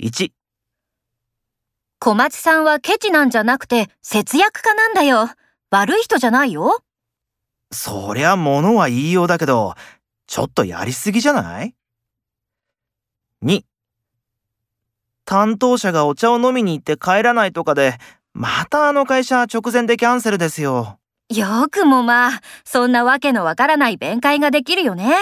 1、小松さんはケチなんじゃなくて節約家なんだよ。悪い人じゃないよ。そりゃ物は言いようだけど、ちょっとやりすぎじゃない ?2、担当者がお茶を飲みに行って帰らないとかで、またあの会社直前でキャンセルですよ。よくもまあ、そんなわけのわからない弁解ができるよね。